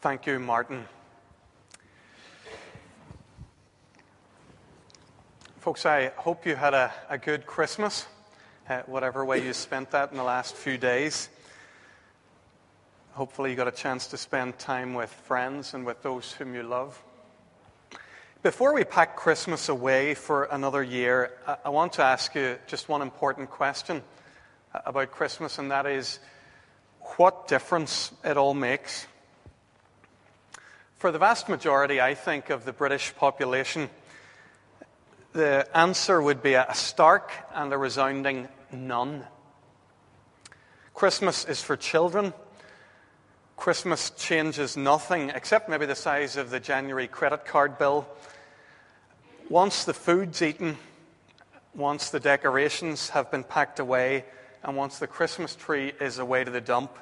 Thank you, Martin. Folks, I hope you had a, a good Christmas, uh, whatever way you spent that in the last few days. Hopefully, you got a chance to spend time with friends and with those whom you love. Before we pack Christmas away for another year, I, I want to ask you just one important question about Christmas, and that is what difference it all makes. For the vast majority, I think, of the British population, the answer would be a stark and a resounding none. Christmas is for children. Christmas changes nothing except maybe the size of the January credit card bill. Once the food's eaten, once the decorations have been packed away, and once the Christmas tree is away to the dump,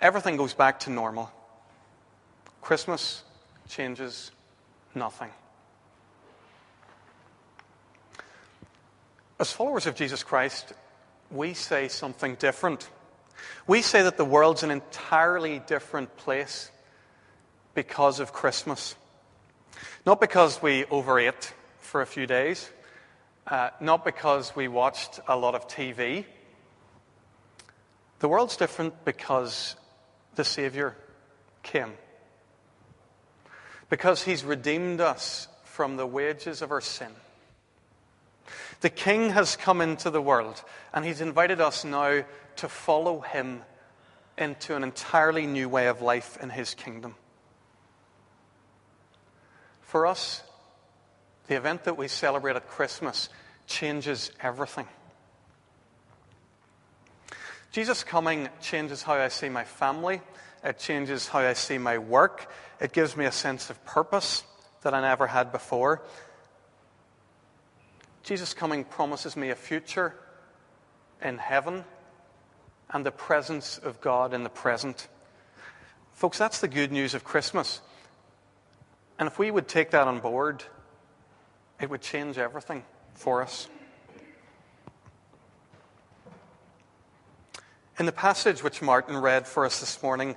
everything goes back to normal. Christmas changes nothing. As followers of Jesus Christ, we say something different. We say that the world's an entirely different place because of Christmas. Not because we overate for a few days, uh, not because we watched a lot of TV. The world's different because the Savior came because he's redeemed us from the wages of our sin. The King has come into the world, and he's invited us now to follow him into an entirely new way of life in his kingdom. For us, the event that we celebrate at Christmas changes everything. Jesus' coming changes how I see my family, it changes how I see my work. It gives me a sense of purpose that I never had before. Jesus' coming promises me a future in heaven and the presence of God in the present. Folks, that's the good news of Christmas. And if we would take that on board, it would change everything for us. In the passage which Martin read for us this morning,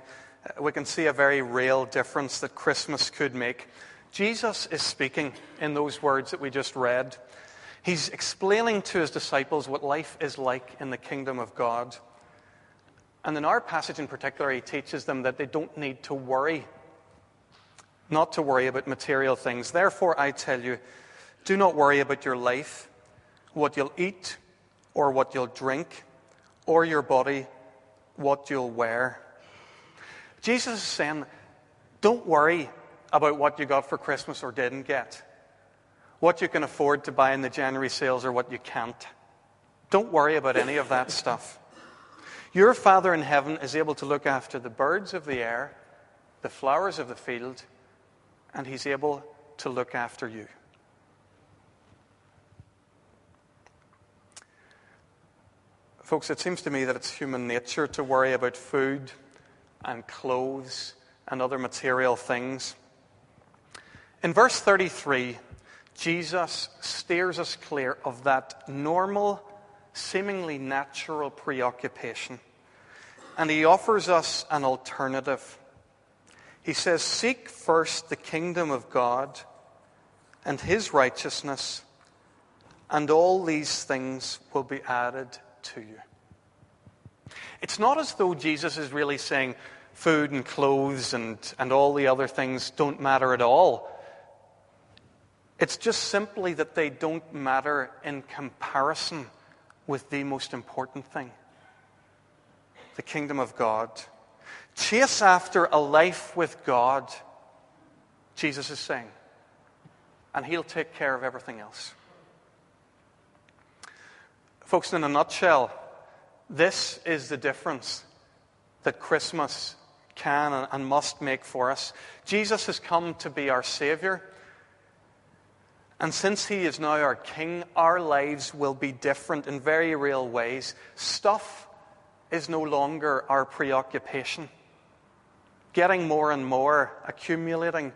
we can see a very real difference that Christmas could make. Jesus is speaking in those words that we just read. He's explaining to his disciples what life is like in the kingdom of God. And in our passage in particular, he teaches them that they don't need to worry, not to worry about material things. Therefore, I tell you, do not worry about your life, what you'll eat, or what you'll drink or your body what you'll wear. Jesus is saying, don't worry about what you got for Christmas or didn't get, what you can afford to buy in the January sales or what you can't. Don't worry about any of that stuff. Your Father in heaven is able to look after the birds of the air, the flowers of the field, and He's able to look after you. Folks, it seems to me that it's human nature to worry about food and clothes and other material things. In verse 33, Jesus steers us clear of that normal, seemingly natural preoccupation. And he offers us an alternative. He says, Seek first the kingdom of God and his righteousness, and all these things will be added to you. It's not as though Jesus is really saying food and clothes and, and all the other things don't matter at all. It's just simply that they don't matter in comparison with the most important thing the kingdom of God. Chase after a life with God, Jesus is saying, and He'll take care of everything else. Folks, in a nutshell, this is the difference that Christmas can and must make for us. Jesus has come to be our Savior. And since He is now our King, our lives will be different in very real ways. Stuff is no longer our preoccupation. Getting more and more, accumulating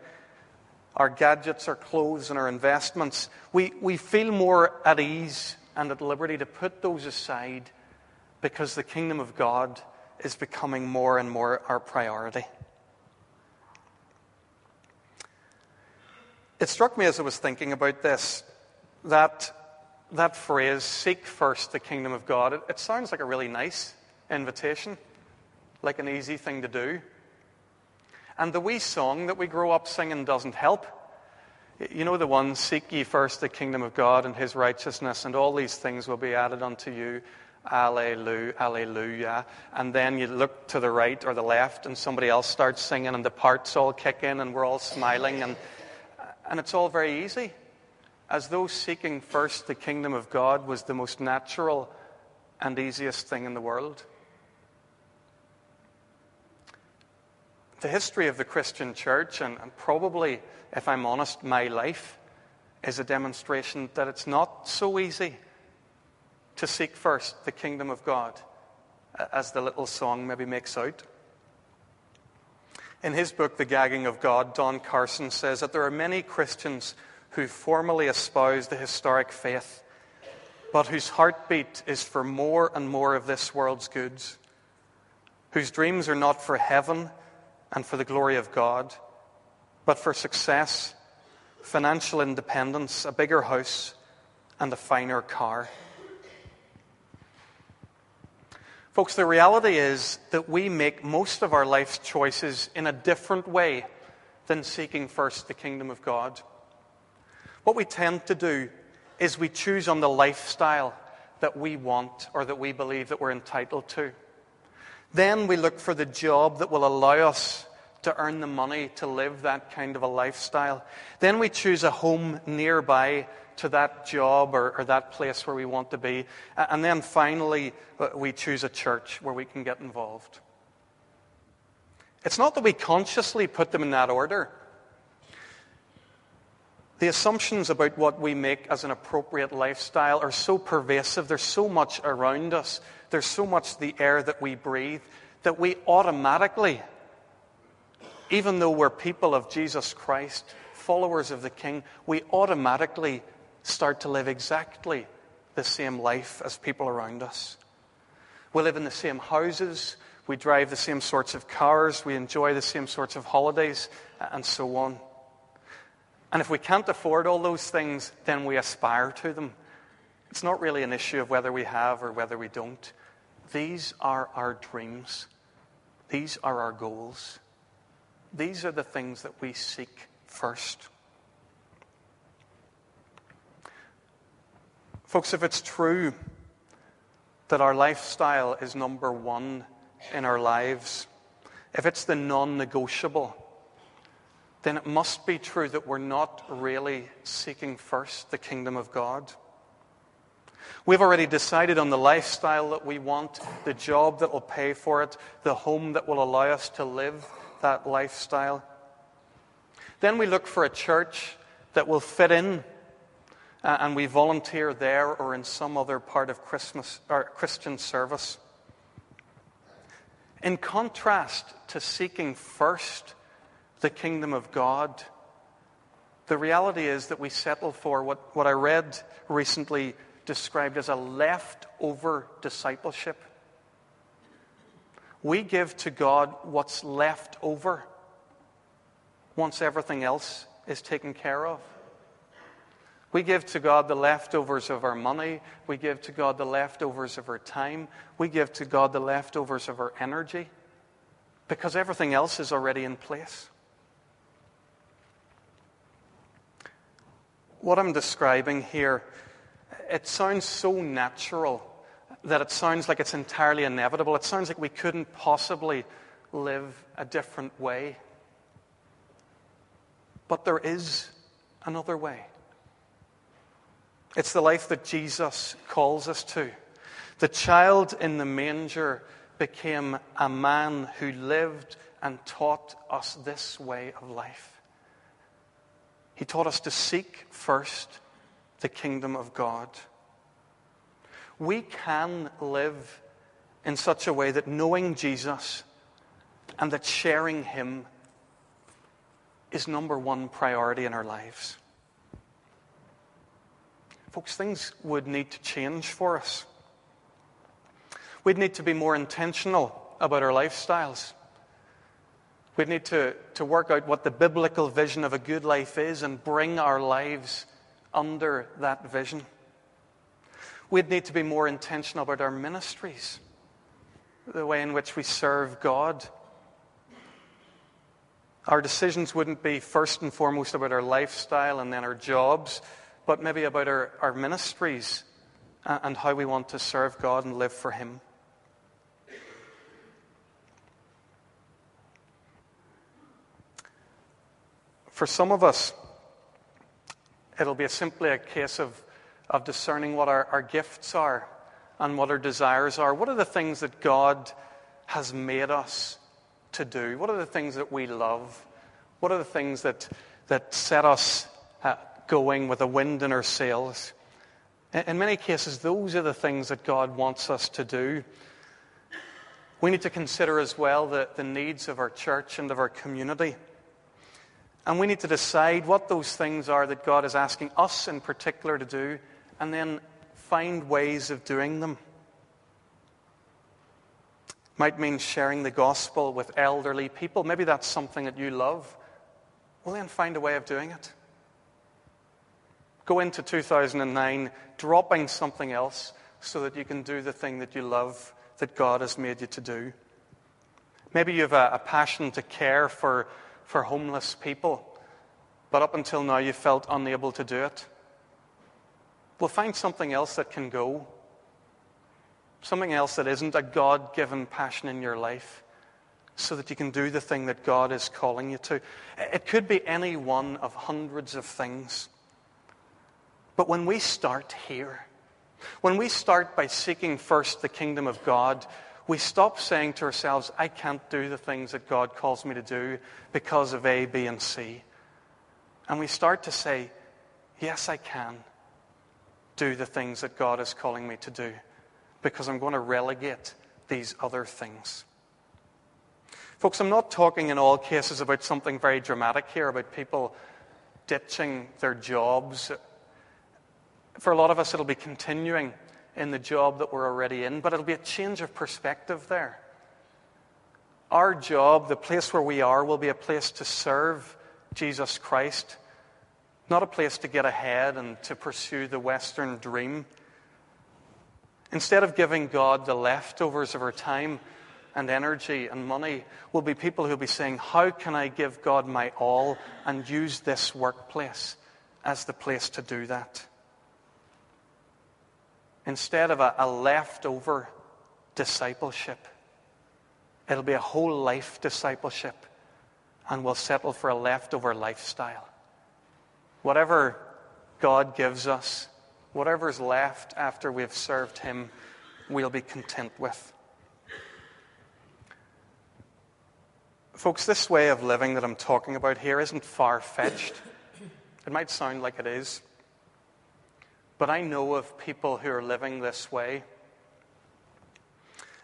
our gadgets, our clothes, and our investments, we, we feel more at ease and at liberty to put those aside because the kingdom of God is becoming more and more our priority. It struck me as I was thinking about this that that phrase, seek first the kingdom of God, it, it sounds like a really nice invitation, like an easy thing to do. And the wee song that we grow up singing doesn't help. You know the one, Seek ye first the kingdom of God and his righteousness, and all these things will be added unto you. Alleluia, alleluia. And then you look to the right or the left, and somebody else starts singing, and the parts all kick in, and we're all smiling, and, and it's all very easy as though seeking first the kingdom of God was the most natural and easiest thing in the world. The history of the Christian church, and, and probably, if I'm honest, my life, is a demonstration that it's not so easy to seek first the kingdom of God, as the little song maybe makes out. In his book, The Gagging of God, Don Carson says that there are many Christians who formally espouse the historic faith, but whose heartbeat is for more and more of this world's goods, whose dreams are not for heaven and for the glory of God, but for success, financial independence, a bigger house, and a finer car. Folks, the reality is that we make most of our life's choices in a different way than seeking first the kingdom of God. What we tend to do is we choose on the lifestyle that we want or that we believe that we're entitled to. Then we look for the job that will allow us to earn the money to live that kind of a lifestyle. Then we choose a home nearby to that job or, or, that place where we want to be. And then finally, uh, we choose a church where we can get involved. It's not that we consciously put them in that order. The assumptions about what we make as an appropriate lifestyle are so pervasive. There's so much around us. There's so much the air that we breathe that we automatically, even though we're people of Jesus Christ, followers of the King, we automatically start to live exactly the same life as people around us. We live in the same houses. We drive the same sorts of cars. We enjoy the same sorts of holidays, and so on. And if we can't afford all those things, then we aspire to them. It's not really an issue of whether we have or whether we don't. These are our dreams. These are our goals. These are the things that we seek first. Folks, if it's true that our lifestyle is number one in our lives, if it's the non negotiable, then it must be true that we're not really seeking first the kingdom of God. We've already decided on the lifestyle that we want, the job that will pay for it, the home that will allow us to live that lifestyle. Then we look for a church that will fit in, uh, and we volunteer there or in some other part of Christmas or Christian service. In contrast to seeking first the kingdom of God. The reality is that we settle for what, what I read recently described as a leftover discipleship. We give to God what's left over once everything else is taken care of. We give to God the leftovers of our money. We give to God the leftovers of our time. We give to God the leftovers of our energy because everything else is already in place. what I'm describing here, it sounds so natural that it sounds like it's entirely inevitable. It sounds like we couldn't possibly live a different way. But there is another way. It's the life that Jesus calls us to. The child in the manger became a man who lived and taught us this way of life. He taught us to seek first the kingdom of God. We can live in such a way that knowing Jesus and that sharing Him is number one priority in our lives. Folks, things would need to change for us. We'd need to be more intentional about our lifestyles. We'd need to, to work out what the biblical vision of a good life is and bring our lives under that vision. We'd need to be more intentional about our ministries, the way in which we serve God. Our decisions wouldn't be first and foremost about our lifestyle and then our jobs, but maybe about our, our ministries uh, and how we want to serve God and live for Him. For some of us, it'll be simply a case of, of discerning what our, our gifts are and what our desires are. What are the things that God has made us to do? What are the things that we love? What are the things that, that set us uh, going with a wind in our sails? In, in many cases, those are the things that God wants us to do. We need to consider as well the, the needs of our church and of our community. And we need to decide what those things are that God is asking us in particular to do, and then find ways of doing them. Might mean sharing the gospel with elderly people. Maybe that's something that you love. Well, then find a way of doing it. Go into 2009 dropping something else so that you can do the thing that you love that God has made you to do. Maybe you have a, a passion to care for for homeless people, but up until now you felt unable to do it. Well, find something else that can go. Something else that isn't a God given passion in your life so that you can do the thing that God is calling you to. It could be any one of hundreds of things. But when we start here, when we start by seeking first the kingdom of God, we stop saying to ourselves, I can't do the things that God calls me to do because of A, B, and C. And we start to say, Yes, I can do the things that God is calling me to do because I'm going to relegate these other things. Folks, I'm not talking in all cases about something very dramatic here, about people ditching their jobs. For a lot of us, it'll be continuing in the job that we're already in, but it'll be a change of perspective there. Our job, the place where we are, will be a place to serve Jesus Christ, not a place to get ahead and to pursue the Western dream. Instead of giving God the leftovers of our time and energy and money, we'll be people who'll be saying, How can I give God my all and use this workplace as the place to do that? instead of a, a leftover discipleship. It'll be a whole life discipleship, and we'll settle for a leftover lifestyle. Whatever God gives us, whatever's left after we've served Him, we'll be content with. Folks, this way of living that I'm talking about here isn't far fetched. It might sound like it is. But I know of people who are living this way.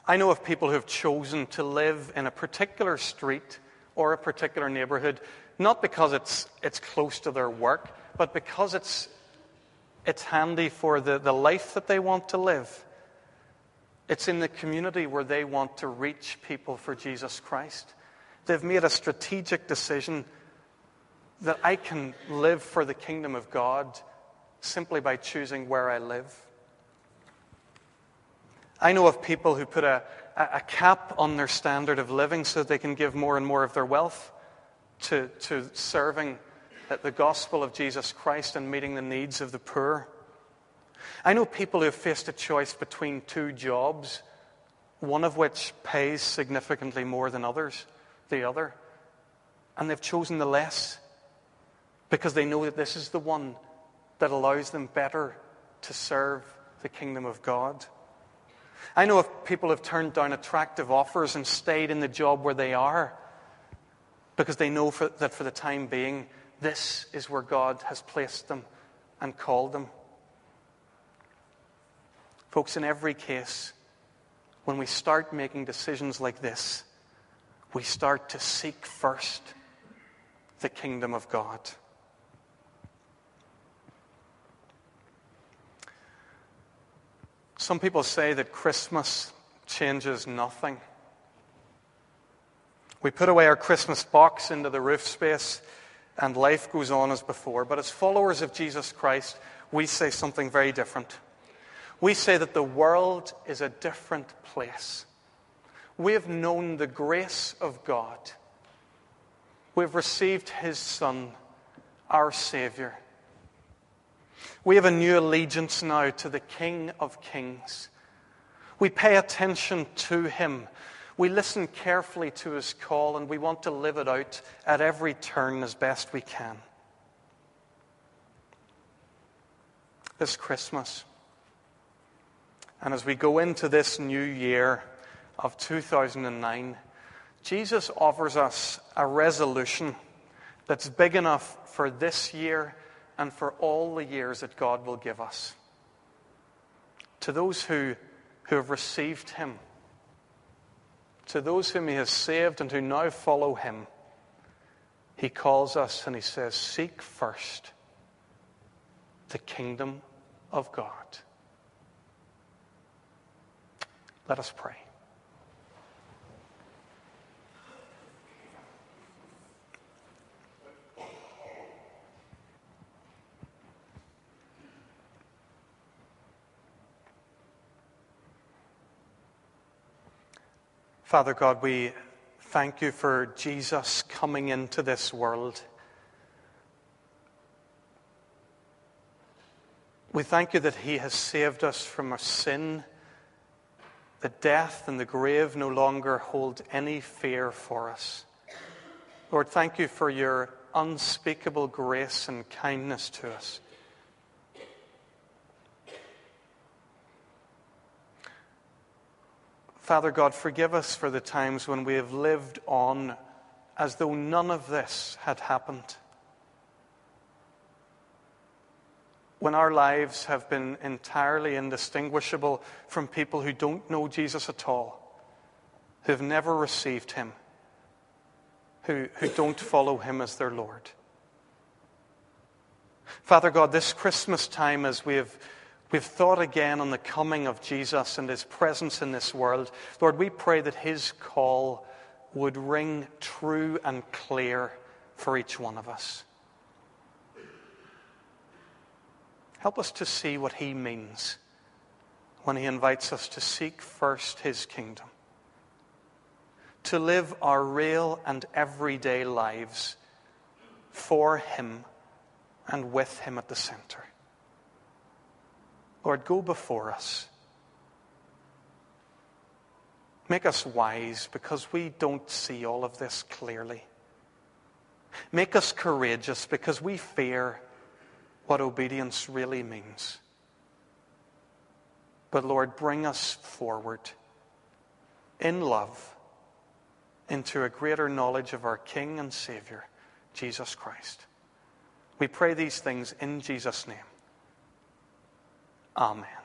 I know of people who have chosen to live in a particular street or a particular neighborhood, not because it's, it's close to their work, but because it's, it's handy for the, the life that they want to live. It's in the community where they want to reach people for Jesus Christ. They've made a strategic decision that I can live for the kingdom of God simply by choosing where I live. I know of people who put a, a cap on their standard of living so they can give more and more of their wealth to, to serving the gospel of Jesus Christ and meeting the needs of the poor. I know people who have faced a choice between two jobs, one of which pays significantly more than others, the other, and they've chosen the less because they know that this is the one that allows them better to serve the kingdom of God. I know if people who have turned down attractive offers and stayed in the job where they are because they know for, that for the time being, this is where God has placed them and called them. Folks, in every case, when we start making decisions like this, we start to seek first the kingdom of God. Some people say that Christmas changes nothing. We put away our Christmas box into the roof space, and life goes on as before. But as followers of Jesus Christ, we say something very different. We say that the world is a different place. We have known the grace of God. We've received His Son, our Savior. We have a new allegiance now to the King of Kings. We pay attention to Him. We listen carefully to His call, and we want to live it out at every turn as best we can. This Christmas, and as we go into this new year of 2009, Jesus offers us a resolution that's big enough for this year and for all the years that God will give us. To those who, who have received Him, to those whom He has saved and who now follow Him, He calls us and He says, Seek first the kingdom of God. Let us pray. Father God, we thank you for Jesus coming into this world. We thank you that he has saved us from our sin, that death and the grave no longer hold any fear for us. Lord, thank you for your unspeakable grace and kindness to us. Father God, forgive us for the times when we have lived on as though none of this had happened. When our lives have been entirely indistinguishable from people who don't know Jesus at all, who have never received him, who, who don't follow him as their Lord. Father God, this Christmas time, as we have We've thought again on the coming of Jesus and his presence in this world. Lord, we pray that his call would ring true and clear for each one of us. Help us to see what he means when he invites us to seek first his kingdom, to live our real and everyday lives for him and with him at the center. Lord, go before us. Make us wise because we don't see all of this clearly. Make us courageous because we fear what obedience really means. But Lord, bring us forward in love into a greater knowledge of our King and Savior, Jesus Christ. We pray these things in Jesus' name. Amen.